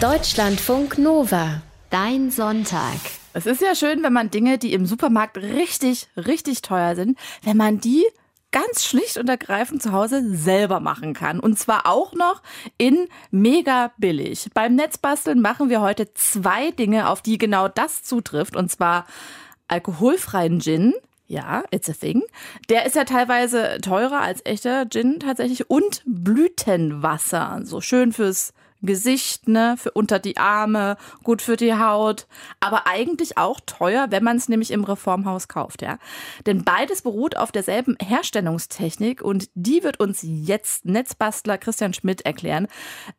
Deutschlandfunk Nova. Dein Sonntag. Es ist ja schön, wenn man Dinge, die im Supermarkt richtig, richtig teuer sind, wenn man die ganz schlicht und ergreifend zu Hause selber machen kann. Und zwar auch noch in mega billig. Beim Netzbasteln machen wir heute zwei Dinge, auf die genau das zutrifft. Und zwar alkoholfreien Gin. Ja, it's a thing. Der ist ja teilweise teurer als echter Gin tatsächlich. Und Blütenwasser. So schön fürs Gesicht, ne, für unter die Arme, gut für die Haut, aber eigentlich auch teuer, wenn man es nämlich im Reformhaus kauft, ja. Denn beides beruht auf derselben Herstellungstechnik und die wird uns jetzt Netzbastler Christian Schmidt erklären.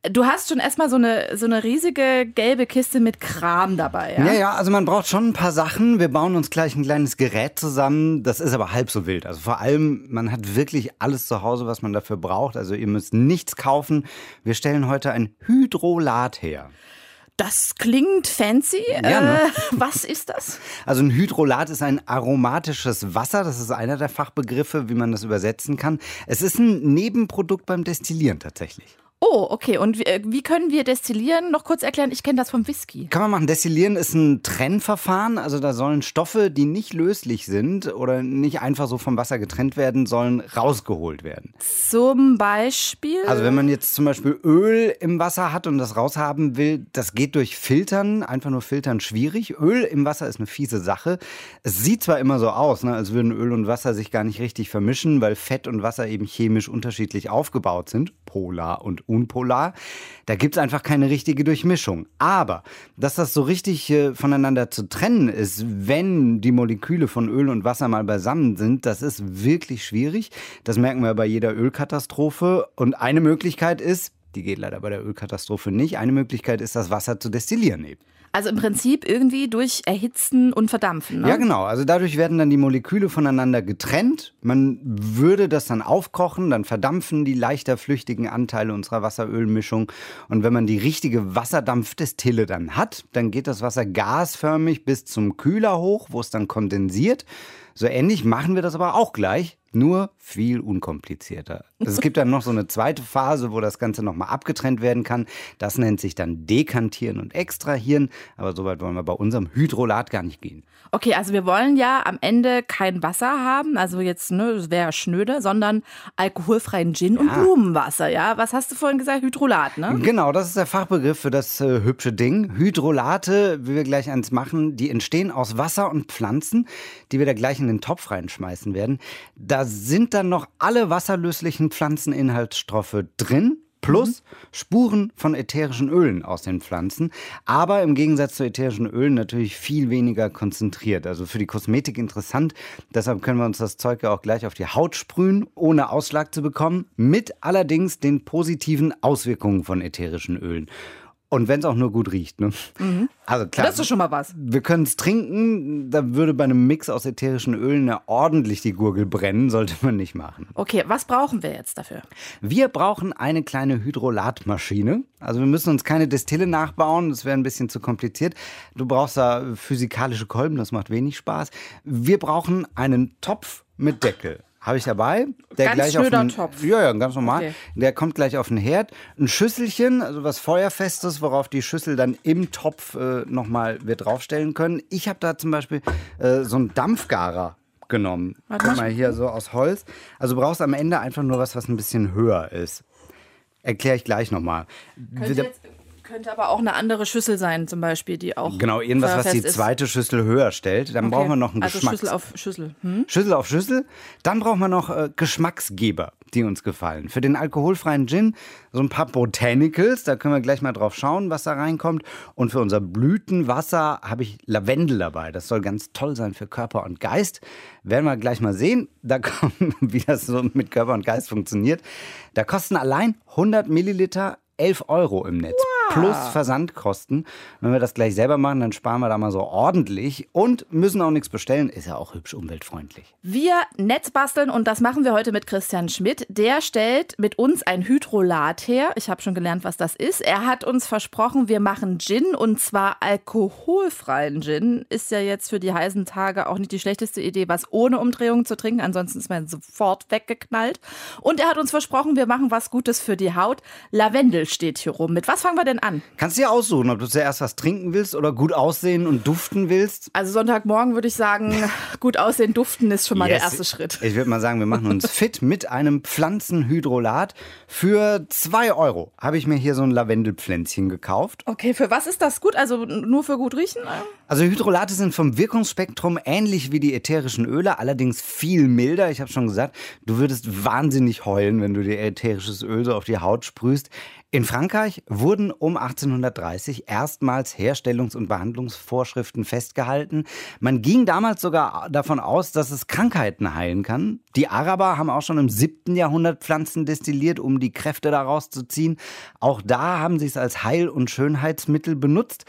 Du hast schon erstmal so eine, so eine riesige gelbe Kiste mit Kram dabei, ja? Ja, ja, also man braucht schon ein paar Sachen. Wir bauen uns gleich ein kleines Gerät zusammen. Das ist aber halb so wild. Also vor allem, man hat wirklich alles zu Hause, was man dafür braucht. Also ihr müsst nichts kaufen. Wir stellen heute ein Hydrolat her. Das klingt fancy. Ja, ne? äh, was ist das? Also ein Hydrolat ist ein aromatisches Wasser. Das ist einer der Fachbegriffe, wie man das übersetzen kann. Es ist ein Nebenprodukt beim Destillieren tatsächlich. Oh, okay. Und wie, äh, wie können wir destillieren? Noch kurz erklären, ich kenne das vom Whisky. Kann man machen. Destillieren ist ein Trennverfahren. Also da sollen Stoffe, die nicht löslich sind oder nicht einfach so vom Wasser getrennt werden, sollen rausgeholt werden. Zum Beispiel. Also wenn man jetzt zum Beispiel Öl im Wasser hat und das raushaben will, das geht durch Filtern, einfach nur Filtern schwierig. Öl im Wasser ist eine fiese Sache. Es sieht zwar immer so aus, ne, als würden Öl und Wasser sich gar nicht richtig vermischen, weil Fett und Wasser eben chemisch unterschiedlich aufgebaut sind, polar und unpolar. Da gibt es einfach keine richtige Durchmischung. Aber dass das so richtig äh, voneinander zu trennen ist, wenn die Moleküle von Öl und Wasser mal beisammen sind, das ist wirklich schwierig. Das merken wir bei jeder Ölkatastrophe. Und eine Möglichkeit ist, die geht leider bei der Ölkatastrophe nicht, eine Möglichkeit ist, das Wasser zu destillieren eben. Also im Prinzip irgendwie durch Erhitzen und Verdampfen. Ne? Ja, genau. Also dadurch werden dann die Moleküle voneinander getrennt. Man würde das dann aufkochen, dann verdampfen die leichter flüchtigen Anteile unserer Wasserölmischung. Und wenn man die richtige Wasserdampfdestille dann hat, dann geht das Wasser gasförmig bis zum Kühler hoch, wo es dann kondensiert. So ähnlich machen wir das aber auch gleich, nur viel unkomplizierter. Also es gibt dann noch so eine zweite Phase, wo das Ganze nochmal abgetrennt werden kann. Das nennt sich dann Dekantieren und Extrahieren. Aber so weit wollen wir bei unserem Hydrolat gar nicht gehen. Okay, also wir wollen ja am Ende kein Wasser haben, also jetzt, ne, das wäre schnöde, sondern alkoholfreien Gin und Blumenwasser, ja? Was hast du vorhin gesagt? Hydrolat, ne? Genau, das ist der Fachbegriff für das äh, hübsche Ding. Hydrolate, wie wir gleich eins machen, die entstehen aus Wasser und Pflanzen, die wir da gleich in den Topf reinschmeißen werden. Da sind dann noch alle wasserlöslichen Pflanzeninhaltsstoffe drin. Plus Spuren von ätherischen Ölen aus den Pflanzen, aber im Gegensatz zu ätherischen Ölen natürlich viel weniger konzentriert. Also für die Kosmetik interessant. Deshalb können wir uns das Zeug ja auch gleich auf die Haut sprühen, ohne Ausschlag zu bekommen, mit allerdings den positiven Auswirkungen von ätherischen Ölen. Und wenn es auch nur gut riecht. Ne? Also klar, Das ist schon mal was. wir können es trinken. Da würde bei einem Mix aus ätherischen Ölen ja ordentlich die Gurgel brennen. Sollte man nicht machen. Okay, was brauchen wir jetzt dafür? Wir brauchen eine kleine Hydrolatmaschine. Also wir müssen uns keine Destille nachbauen, das wäre ein bisschen zu kompliziert. Du brauchst da physikalische Kolben, das macht wenig Spaß. Wir brauchen einen Topf mit Deckel. Habe ich dabei. Der Ganz gleich auf den, Topf. Ja, ja, ganz normal. Okay. Der kommt gleich auf den Herd. Ein Schüsselchen, also was Feuerfestes, worauf die Schüssel dann im Topf äh, nochmal wir draufstellen können. Ich habe da zum Beispiel äh, so einen Dampfgarer genommen. Warte Guck mal. hier so aus Holz. Also du brauchst am Ende einfach nur was, was ein bisschen höher ist. Erkläre ich gleich nochmal. Jetzt, könnte aber auch eine andere Schüssel sein, zum Beispiel, die auch. Genau, irgendwas, was die ist. zweite Schüssel höher stellt. Dann Okay. brauchen wir noch einen also Geschmacks... Schüssel auf Schüssel. Hm? Schüssel auf Schüssel. Dann brauchen wir noch äh, Geschmacksgeber, die uns gefallen. Für den alkoholfreien Gin so ein paar Botanicals, da können wir gleich mal drauf schauen, was da reinkommt. Und für unser Blütenwasser habe ich Lavendel dabei. Das soll ganz toll sein für Körper und Geist. Werden wir gleich mal sehen, da kommen, wie das so mit Körper und Geist funktioniert. Da kosten allein 100 Milliliter 11 Euro im Netz. Plus Versandkosten. Wenn wir das gleich selber machen, dann sparen wir da mal so ordentlich und müssen auch nichts bestellen. Ist ja auch hübsch umweltfreundlich. Wir Netzbasteln und das machen wir heute mit Christian Schmidt. Der stellt mit uns ein Hydrolat her. Ich habe schon gelernt, was das ist. Er hat uns versprochen, wir machen Gin und zwar alkoholfreien Gin. Ist ja jetzt für die heißen Tage auch nicht die schlechteste Idee, was ohne Umdrehung zu trinken. Ansonsten ist man sofort weggeknallt. Und er hat uns versprochen, wir machen was Gutes für die Haut. Lavendel steht hier rum. Mit was fangen wir denn an? Kannst du dir aussuchen, ob du zuerst was trinken willst oder gut aussehen und duften willst. Also Sonntagmorgen würde ich sagen, gut aussehen, duften ist schon mal yes. der erste Schritt. Ich würde mal sagen, wir machen uns fit mit einem Pflanzenhydrolat. Für zwei Euro habe ich mir hier so ein Lavendelpflänzchen gekauft. Okay, für was ist das gut? Also nur für gut riechen? Also Hydrolate sind vom Wirkungsspektrum ähnlich wie die ätherischen Öle, allerdings viel milder. Ich habe schon gesagt, du würdest wahnsinnig heulen, wenn du dir ätherisches Öl so auf die Haut sprühst. In Frankreich wurden um 1830 erstmals Herstellungs- und Behandlungsvorschriften festgehalten. Man ging damals sogar davon aus, dass es Krankheiten heilen kann. Die Araber haben auch schon im 7. Jahrhundert Pflanzen destilliert, um die Kräfte daraus zu ziehen. Auch da haben sie es als Heil- und Schönheitsmittel benutzt.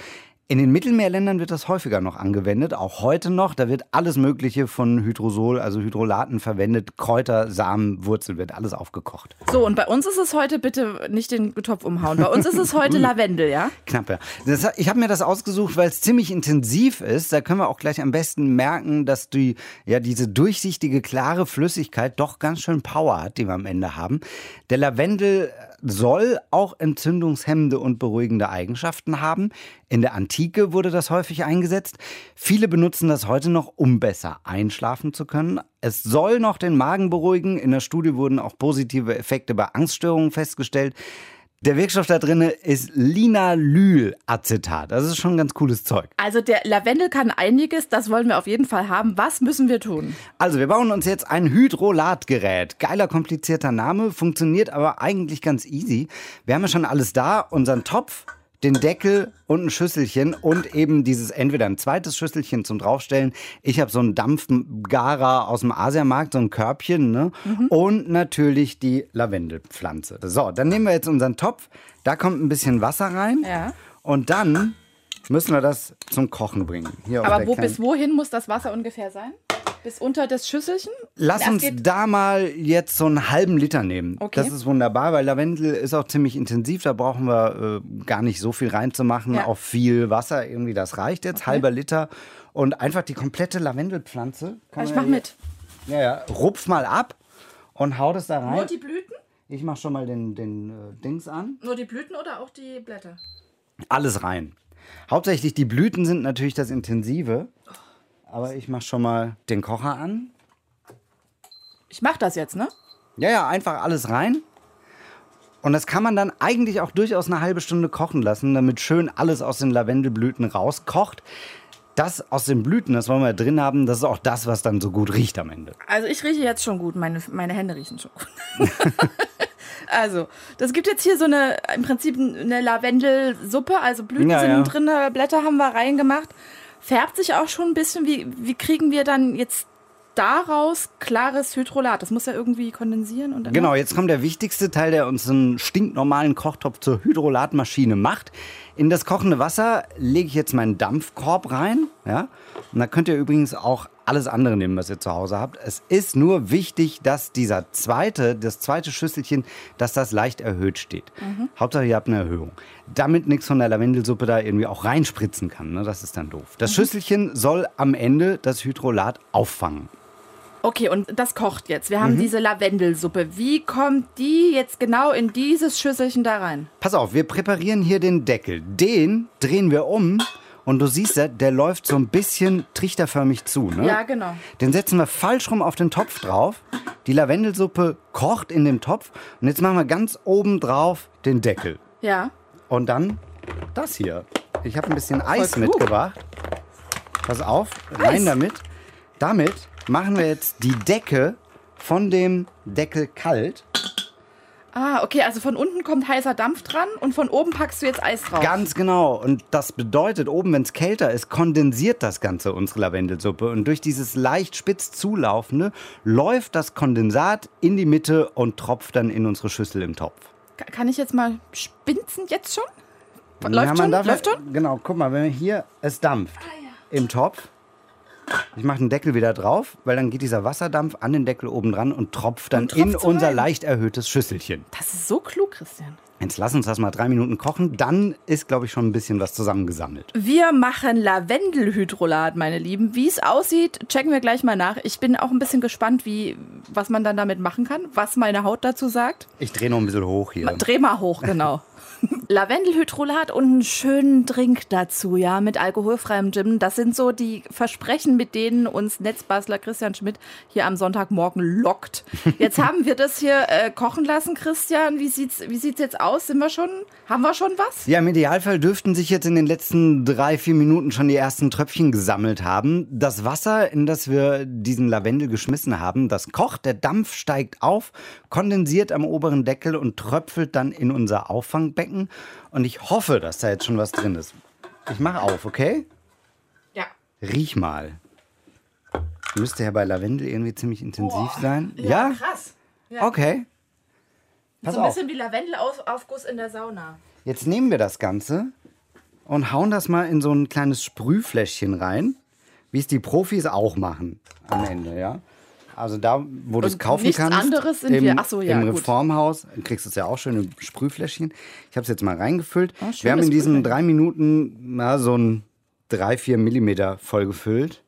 In den Mittelmeerländern wird das häufiger noch angewendet, auch heute noch. Da wird alles Mögliche von Hydrosol, also Hydrolaten verwendet. Kräuter, Samen, Wurzel wird alles aufgekocht. So, und bei uns ist es heute, bitte nicht den Topf umhauen, bei uns ist es heute Lavendel, ja? Knapp, ja. Das, ich habe mir das ausgesucht, weil es ziemlich intensiv ist. Da können wir auch gleich am besten merken, dass die, ja, diese durchsichtige, klare Flüssigkeit doch ganz schön Power hat, die wir am Ende haben. Der Lavendel soll auch entzündungshemmende und beruhigende Eigenschaften haben. In der Antike wurde das häufig eingesetzt. Viele benutzen das heute noch, um besser einschlafen zu können. Es soll noch den Magen beruhigen. In der Studie wurden auch positive Effekte bei Angststörungen festgestellt. Der Wirkstoff da drin ist Linalylacetat. Das ist schon ein ganz cooles Zeug. Also der Lavendel kann einiges, das wollen wir auf jeden Fall haben. Was müssen wir tun? Also wir bauen uns jetzt ein Hydrolatgerät. Geiler, komplizierter Name, funktioniert aber eigentlich ganz easy. Wir haben ja schon alles da, unseren Topf, den Deckel und ein Schüsselchen und eben dieses entweder ein zweites Schüsselchen zum draufstellen. Ich habe so einen Dampfgarer aus dem Asiamarkt, so ein Körbchen, ne? Mhm. Und natürlich die Lavendelpflanze. So, dann nehmen wir jetzt unseren Topf. Da kommt ein bisschen Wasser rein. Ja. Und dann müssen wir das zum Kochen bringen. Hier Aber wo, bis wohin muss das Wasser ungefähr sein? Bis unter das Schüsselchen? Lass uns da mal jetzt so einen halben Liter nehmen. Okay. Das ist wunderbar, weil Lavendel ist auch ziemlich intensiv. Da brauchen wir äh, gar nicht so viel reinzumachen. Ja. Auf viel Wasser irgendwie, das reicht jetzt. Okay. Halber Liter. Und einfach die komplette Lavendelpflanze. ich mach mit. Ja, ja. Rupf mal ab und hau das da rein. Nur die Blüten? Ich mach schon mal den, den äh, Dings an. Nur die Blüten oder auch die Blätter? Alles rein. Hauptsächlich die Blüten sind natürlich das Intensive. Oh. Aber ich mache schon mal den Kocher an. Ich mache das jetzt, ne? Ja, ja, einfach alles rein. Und das kann man dann eigentlich auch durchaus eine halbe Stunde kochen lassen, damit schön alles aus den Lavendelblüten rauskocht. Das aus den Blüten, das wollen wir drin haben, das ist auch das, was dann so gut riecht am Ende. Also ich rieche jetzt schon gut, meine, meine Hände riechen schon gut. also, das gibt jetzt hier so eine, im Prinzip eine Lavendelsuppe, also Blüten ja, sind ja. drin, Blätter haben wir reingemacht färbt sich auch schon ein bisschen. Wie, wie kriegen wir dann jetzt daraus klares Hydrolat. Das muss ja irgendwie kondensieren. Und genau, jetzt kommt der wichtigste Teil, der uns einen stinknormalen Kochtopf zur Hydrolatmaschine macht. In das kochende Wasser lege ich jetzt meinen Dampfkorb rein. Ja? Und da könnt ihr übrigens auch alles andere nehmen, was ihr zu Hause habt. Es ist nur wichtig, dass dieser zweite, das zweite Schüsselchen, dass das leicht erhöht steht. Mhm. Hauptsache, ihr habt eine Erhöhung. Damit nichts von der Lavendelsuppe da irgendwie auch reinspritzen kann. Ne? Das ist dann doof. Das mhm. Schüsselchen soll am Ende das Hydrolat auffangen. Okay, und das kocht jetzt. Wir haben mhm. diese Lavendelsuppe. Wie kommt die jetzt genau in dieses Schüsselchen da rein? Pass auf, wir präparieren hier den Deckel. Den drehen wir um und du siehst, der, der läuft so ein bisschen trichterförmig zu. Ne? Ja, genau. Den setzen wir falsch rum auf den Topf drauf. Die Lavendelsuppe kocht in dem Topf. Und jetzt machen wir ganz oben drauf den Deckel. Ja. Und dann das hier. Ich habe ein bisschen Eis mitgebracht. Pass auf, rein Eis. damit. Damit machen wir jetzt die Decke von dem Deckel kalt. Ah, okay, also von unten kommt heißer Dampf dran und von oben packst du jetzt Eis drauf. Ganz genau. Und das bedeutet, oben, wenn es kälter ist, kondensiert das Ganze unsere Lavendelsuppe. Und durch dieses leicht spitz zulaufende läuft das Kondensat in die Mitte und tropft dann in unsere Schüssel im Topf. Kann ich jetzt mal spinzen jetzt schon? Läuft ja, schon? Läuft schon? Genau, guck mal, wenn wir hier, es dampft ah, ja. im Topf. Ich mache den Deckel wieder drauf, weil dann geht dieser Wasserdampf an den Deckel oben dran und tropft dann Und in unser rein. leicht erhöhtes Schüsselchen. Das ist so klug, Christian. Jetzt lass uns das mal drei Minuten kochen. Dann ist, glaube ich, schon ein bisschen was zusammengesammelt. Wir machen Lavendelhydrolat, meine Lieben. Wie es aussieht, checken wir gleich mal nach. Ich bin auch ein bisschen gespannt, wie, was man dann damit machen kann, was meine Haut dazu sagt. Ich drehe noch ein bisschen hoch hier. Dreh mal hoch, genau. Lavendelhydrolat und einen schönen Drink dazu, ja, mit alkoholfreiem Gin. Das sind so die Versprechen, mit denen uns Netzbastler Christian Schmidt hier am Sonntagmorgen lockt. Jetzt haben wir das hier äh, kochen lassen, Christian. Wie sieht's, wie sieht's jetzt aus? Sind wir schon, haben wir schon was? Ja, im Idealfall dürften sich jetzt in den letzten drei, vier Minuten schon die ersten Tröpfchen gesammelt haben. Das Wasser, in das wir diesen Lavendel geschmissen haben, das kocht, der Dampf steigt auf, kondensiert am oberen Deckel und tröpfelt dann in unser Auffangbecken. Und ich hoffe, dass da jetzt schon was drin ist. Ich mache auf, okay? Ja. Riech mal. Müsste ja bei Lavendel irgendwie ziemlich intensiv sein. Ja? krass. Okay. Pass so ein auf. bisschen wie Lavendelaufguss in der Sauna. Jetzt nehmen wir das Ganze und hauen das mal in so ein kleines Sprühfläschchen rein, wie es die Profis auch machen am Ende, ja. Also da, wo du es kaufen nichts kannst, anderes sind im, wir- ach so, ja, im gut. Reformhaus, kriegst du es ja auch schön im Sprühfläschchen. Ich habe es jetzt mal reingefüllt. Schönes wir haben in diesen drei Minuten na, so ein drei, vier Millimeter voll gefüllt.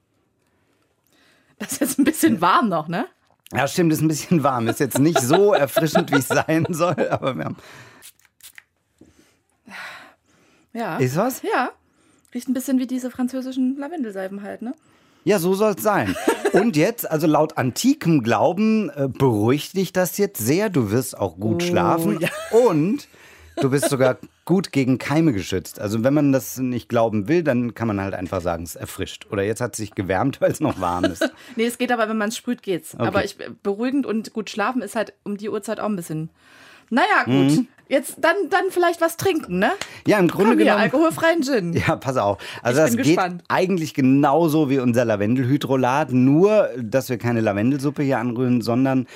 Das ist jetzt ein bisschen warm noch, ne? Ja, stimmt, ist ein bisschen warm. Ist jetzt nicht so erfrischend, wie es sein soll, aber wir haben. Ja. Ist was? Ja. Riecht ein bisschen wie diese französischen Lavendelseifen halt, ne? Ja, so soll es sein. Und jetzt, also laut antikem Glauben, äh, beruhigt dich das jetzt sehr. Du wirst auch gut Oh, schlafen. Und du bist sogar gut gegen Keime geschützt. Also wenn man das nicht glauben will, dann kann man halt einfach sagen, es erfrischt. Oder jetzt hat es sich gewärmt, weil es noch warm ist. Nee, es geht aber, wenn man es sprüht, geht's. Aber ich, beruhigend und gut schlafen ist halt um die Uhrzeit auch ein bisschen. Naja, gut. Mhm. Jetzt dann, dann vielleicht was trinken, ne? Ja, im Grunde Komm hier, genommen. alkoholfreien Gin. Ja, pass auf. Also Ich das geht gespannt. eigentlich genauso wie unser Lavendelhydrolat, nur dass wir keine Lavendelsuppe hier anrühren, sondern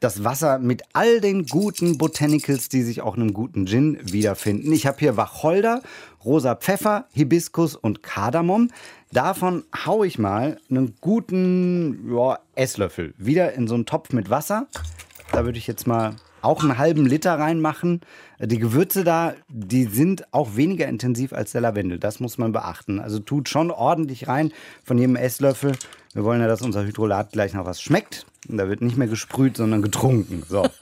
das Wasser mit all den guten Botanicals, die sich auch in einem guten Gin wiederfinden. Ich habe hier Wacholder, rosa Pfeffer, Hibiskus und Kardamom. Davon hau ich mal einen guten ja, Esslöffel wieder in so einen Topf mit Wasser. Da würde ich jetzt mal auch einen halben Liter reinmachen. Die Gewürze da, die sind auch weniger intensiv als der Lavendel. Das muss man beachten. Also tut schon ordentlich rein von jedem Esslöffel. Wir wollen ja, dass unser Hydrolat gleich noch was schmeckt. Und da wird nicht mehr gesprüht, sondern getrunken. So.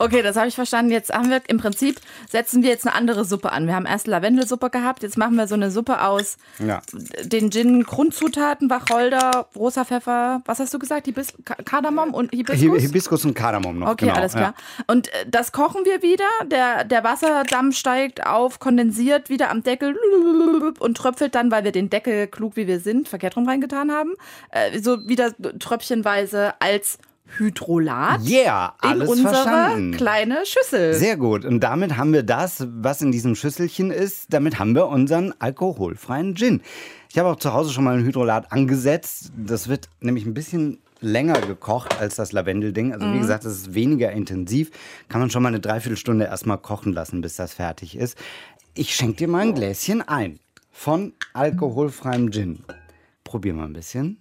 Okay, das habe ich verstanden. Jetzt haben wir im Prinzip, setzen wir jetzt eine andere Suppe an. Wir haben erst Lavendelsuppe gehabt, jetzt machen wir so eine Suppe aus Ja. den Gin, Grundzutaten, Wacholder, rosa Pfeffer, was hast du gesagt? Hibis Ka- Kardamom und Hibiskus? Hi- Hibiskus und Kardamom noch. Okay, genau, alles klar. Ja. Und äh, das kochen wir wieder. Der, der Wasserdampf steigt auf, kondensiert wieder am Deckel und tröpfelt dann, weil wir den Deckel, klug wie wir sind, verkehrt rum reingetan haben, äh, so wieder tröpfchenweise als Hydrolat Yeah, in alles unsere verstanden. kleine Schüssel. Sehr gut. Und damit haben wir das, was in diesem Schüsselchen ist, damit haben wir unseren alkoholfreien Gin. Ich habe auch zu Hause schon mal ein Hydrolat angesetzt. Das wird nämlich ein bisschen länger gekocht als das Lavendelding. Also wie gesagt, das ist weniger intensiv. Kann man schon mal eine Dreiviertelstunde erstmal kochen lassen, bis das fertig ist. Ich schenke dir mal ein Gläschen ein von alkoholfreiem Gin. Probier mal ein bisschen.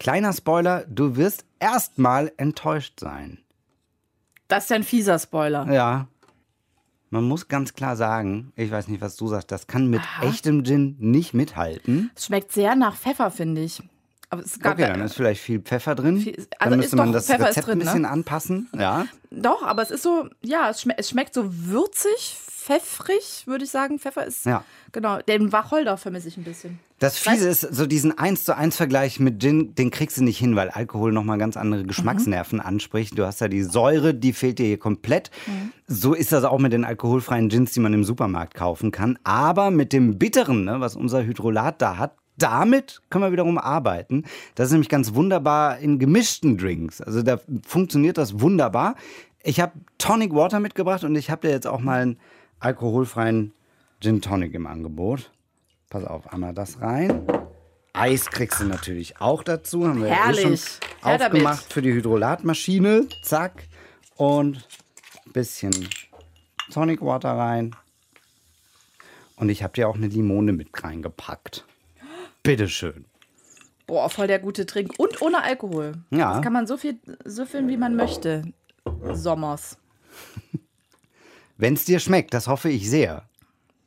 Kleiner Spoiler, du wirst erstmal enttäuscht sein. Das ist ja ein fieser Spoiler. Ja. Man muss ganz klar sagen, ich weiß nicht, was du sagst, das kann mit echtem Gin nicht mithalten. Es schmeckt sehr nach Pfeffer, finde ich. Aber es gab Okay, dann ist vielleicht viel Pfeffer drin. Viel- also dann ist müsste man doch- das Pfeffer Rezept drin, ein ne? bisschen anpassen. Ja. Doch, aber es ist so, ja, es, schme es schmeckt so würzig, pfeffrig, würde ich sagen. Pfeffer ist, Ja. genau, den Wacholder vermisse ich ein bisschen. Das Fiese ist, so diesen 1 zu 1 Vergleich mit Gin, den kriegst du nicht hin, weil Alkohol nochmal ganz andere Geschmacksnerven anspricht. Du hast ja die Säure, die fehlt dir hier komplett. So ist das auch mit den alkoholfreien Gins, die man im Supermarkt kaufen kann. Aber mit dem Bitteren, ne, was unser Hydrolat da hat, damit können wir wiederum arbeiten. Das ist nämlich ganz wunderbar in gemischten Drinks. Also da funktioniert das wunderbar. Ich habe Tonic Water mitgebracht und ich habe dir jetzt auch mal einen alkoholfreien Gin Tonic im Angebot. Pass auf, einmal das rein. Eis kriegst du natürlich auch dazu. Haben wir ja eh Herrlich. schon damit. aufgemacht für die Hydrolatmaschine. Zack. Und ein bisschen Tonic Water rein. Und ich habe dir auch eine Limone mit reingepackt. Bitteschön. Boah, voll der gute Trink. Und ohne Alkohol. Ja. Das kann man so viel süffeln, wie man möchte. Sommers. Wenn es dir schmeckt, das hoffe ich sehr.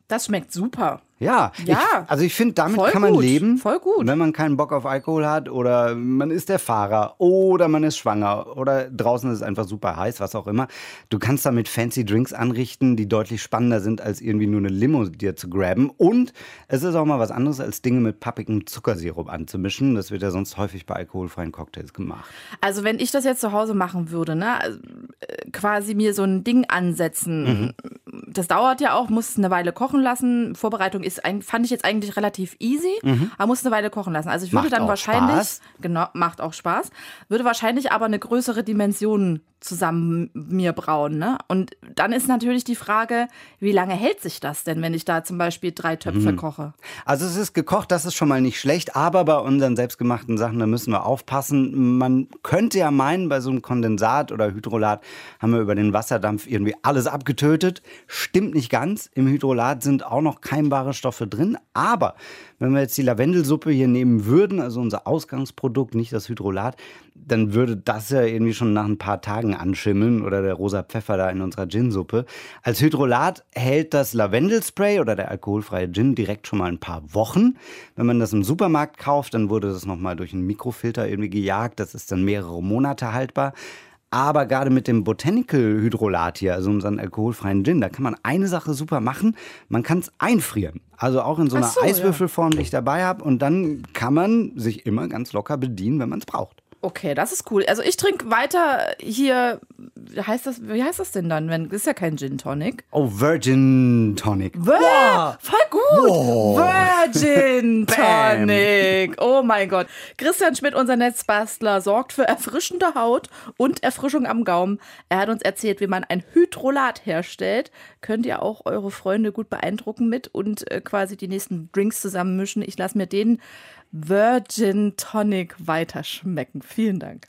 Das schmeckt super. Ja, Ja. Ich, also ich finde, damit kann man gut, leben. voll gut. Wenn man keinen Bock auf Alkohol hat oder man ist der Fahrer oder man ist schwanger oder draußen ist es einfach super heiß, was auch immer. Du kannst damit fancy Drinks anrichten, die deutlich spannender sind, als irgendwie nur eine Limo dir zu graben. Und es ist auch mal was anderes, als Dinge mit pappigem Zuckersirup anzumischen. Das wird ja sonst häufig bei alkoholfreien Cocktails gemacht. Also wenn ich das jetzt zu Hause machen würde, ne, also, äh, quasi mir so ein Ding ansetzen, das dauert ja auch, muss eine Weile kochen lassen. Vorbereitung ist, eig- fand ich jetzt eigentlich relativ easy, aber muss eine Weile kochen lassen. Also ich würde Macht dann wahrscheinlich, Spaß. genau, macht auch Spaß, würde wahrscheinlich aber eine größere Dimension zusammen mir brauen. Ne? Und dann ist natürlich die Frage, wie lange hält sich das denn, wenn ich da zum Beispiel drei Töpfe koche? Also es ist gekocht, das ist schon mal nicht schlecht, aber bei unseren selbstgemachten Sachen, da müssen wir aufpassen. Man könnte ja meinen, bei so einem Kondensat oder Hydrolat haben wir über den Wasserdampf irgendwie alles abgetötet. Stimmt nicht ganz. Im Hydrolat sind auch noch keimbare Stoffe drin, aber wenn wir jetzt die Lavendelsuppe hier nehmen würden, also unser Ausgangsprodukt, nicht das Hydrolat, dann würde das ja irgendwie schon nach ein paar Tagen anschimmeln oder der rosa Pfeffer da in unserer Gin-Suppe. Als Hydrolat hält das Lavendelspray oder der alkoholfreie Gin direkt schon mal ein paar Wochen. Wenn man das im Supermarkt kauft, dann wurde das nochmal durch einen Mikrofilter irgendwie gejagt. Das ist dann mehrere Monate haltbar. Aber gerade mit dem Botanical Hydrolat hier, also unseren alkoholfreien Gin, da kann man eine Sache super machen. Man kann es einfrieren. Also auch in so einer so, ja. Eiswürfelform, die ich dabei habe. Und dann kann man sich immer ganz locker bedienen, wenn man es braucht. Okay, das ist cool. Also ich trinke weiter hier, wie heißt das, wie heißt das denn dann? Wenn, das ist ja kein Gin Tonic. Oh, Virgin Tonic. Wow. Voll gut. Virgin Tonic. Oh mein Gott. Christian Schmidt, unser Netzbastler, sorgt für erfrischende Haut und Erfrischung am Gaumen. Er hat uns erzählt, wie man ein Hydrolat herstellt. Könnt ihr auch eure Freunde gut beeindrucken mit und äh, quasi die nächsten Drinks zusammenmischen. Ich lasse mir den Virgin Tonic weiterschmecken. Vielen Dank.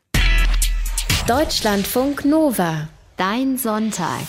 Deutschlandfunk Nova. Dein Sonntag.